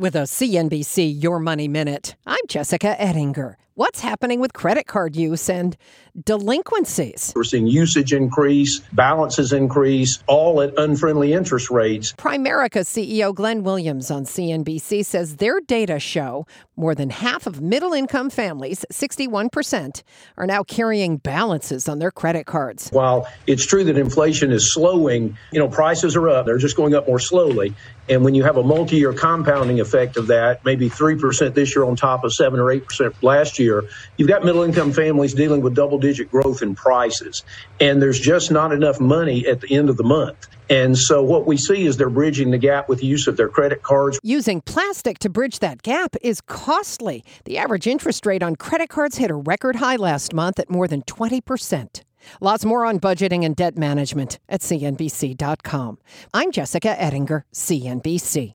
With a CNBC Your Money Minute, I'm Jessica Ettinger. What's happening with credit card use and delinquencies? We're seeing usage increase, balances increase, all at unfriendly interest rates. Primerica CEO Glenn Williams on CNBC says their data show more than half of middle income families, 61%, are now carrying balances on their credit cards. While it's true that inflation is slowing, you know, prices are up, they're just going up more slowly. And when you have a multi year compounding effect of that, maybe 3% this year on top of 7 or 8% last year, you've got middle income families dealing with double digit growth in prices. And there's just not enough money at the end of the month. And so what we see is they're bridging the gap with the use of their credit cards. Using plastic to bridge that gap is costly. The average interest rate on credit cards hit a record high last month at more than 20%. Lots more on budgeting and debt management at CNBC.com. I'm Jessica Ettinger, CNBC.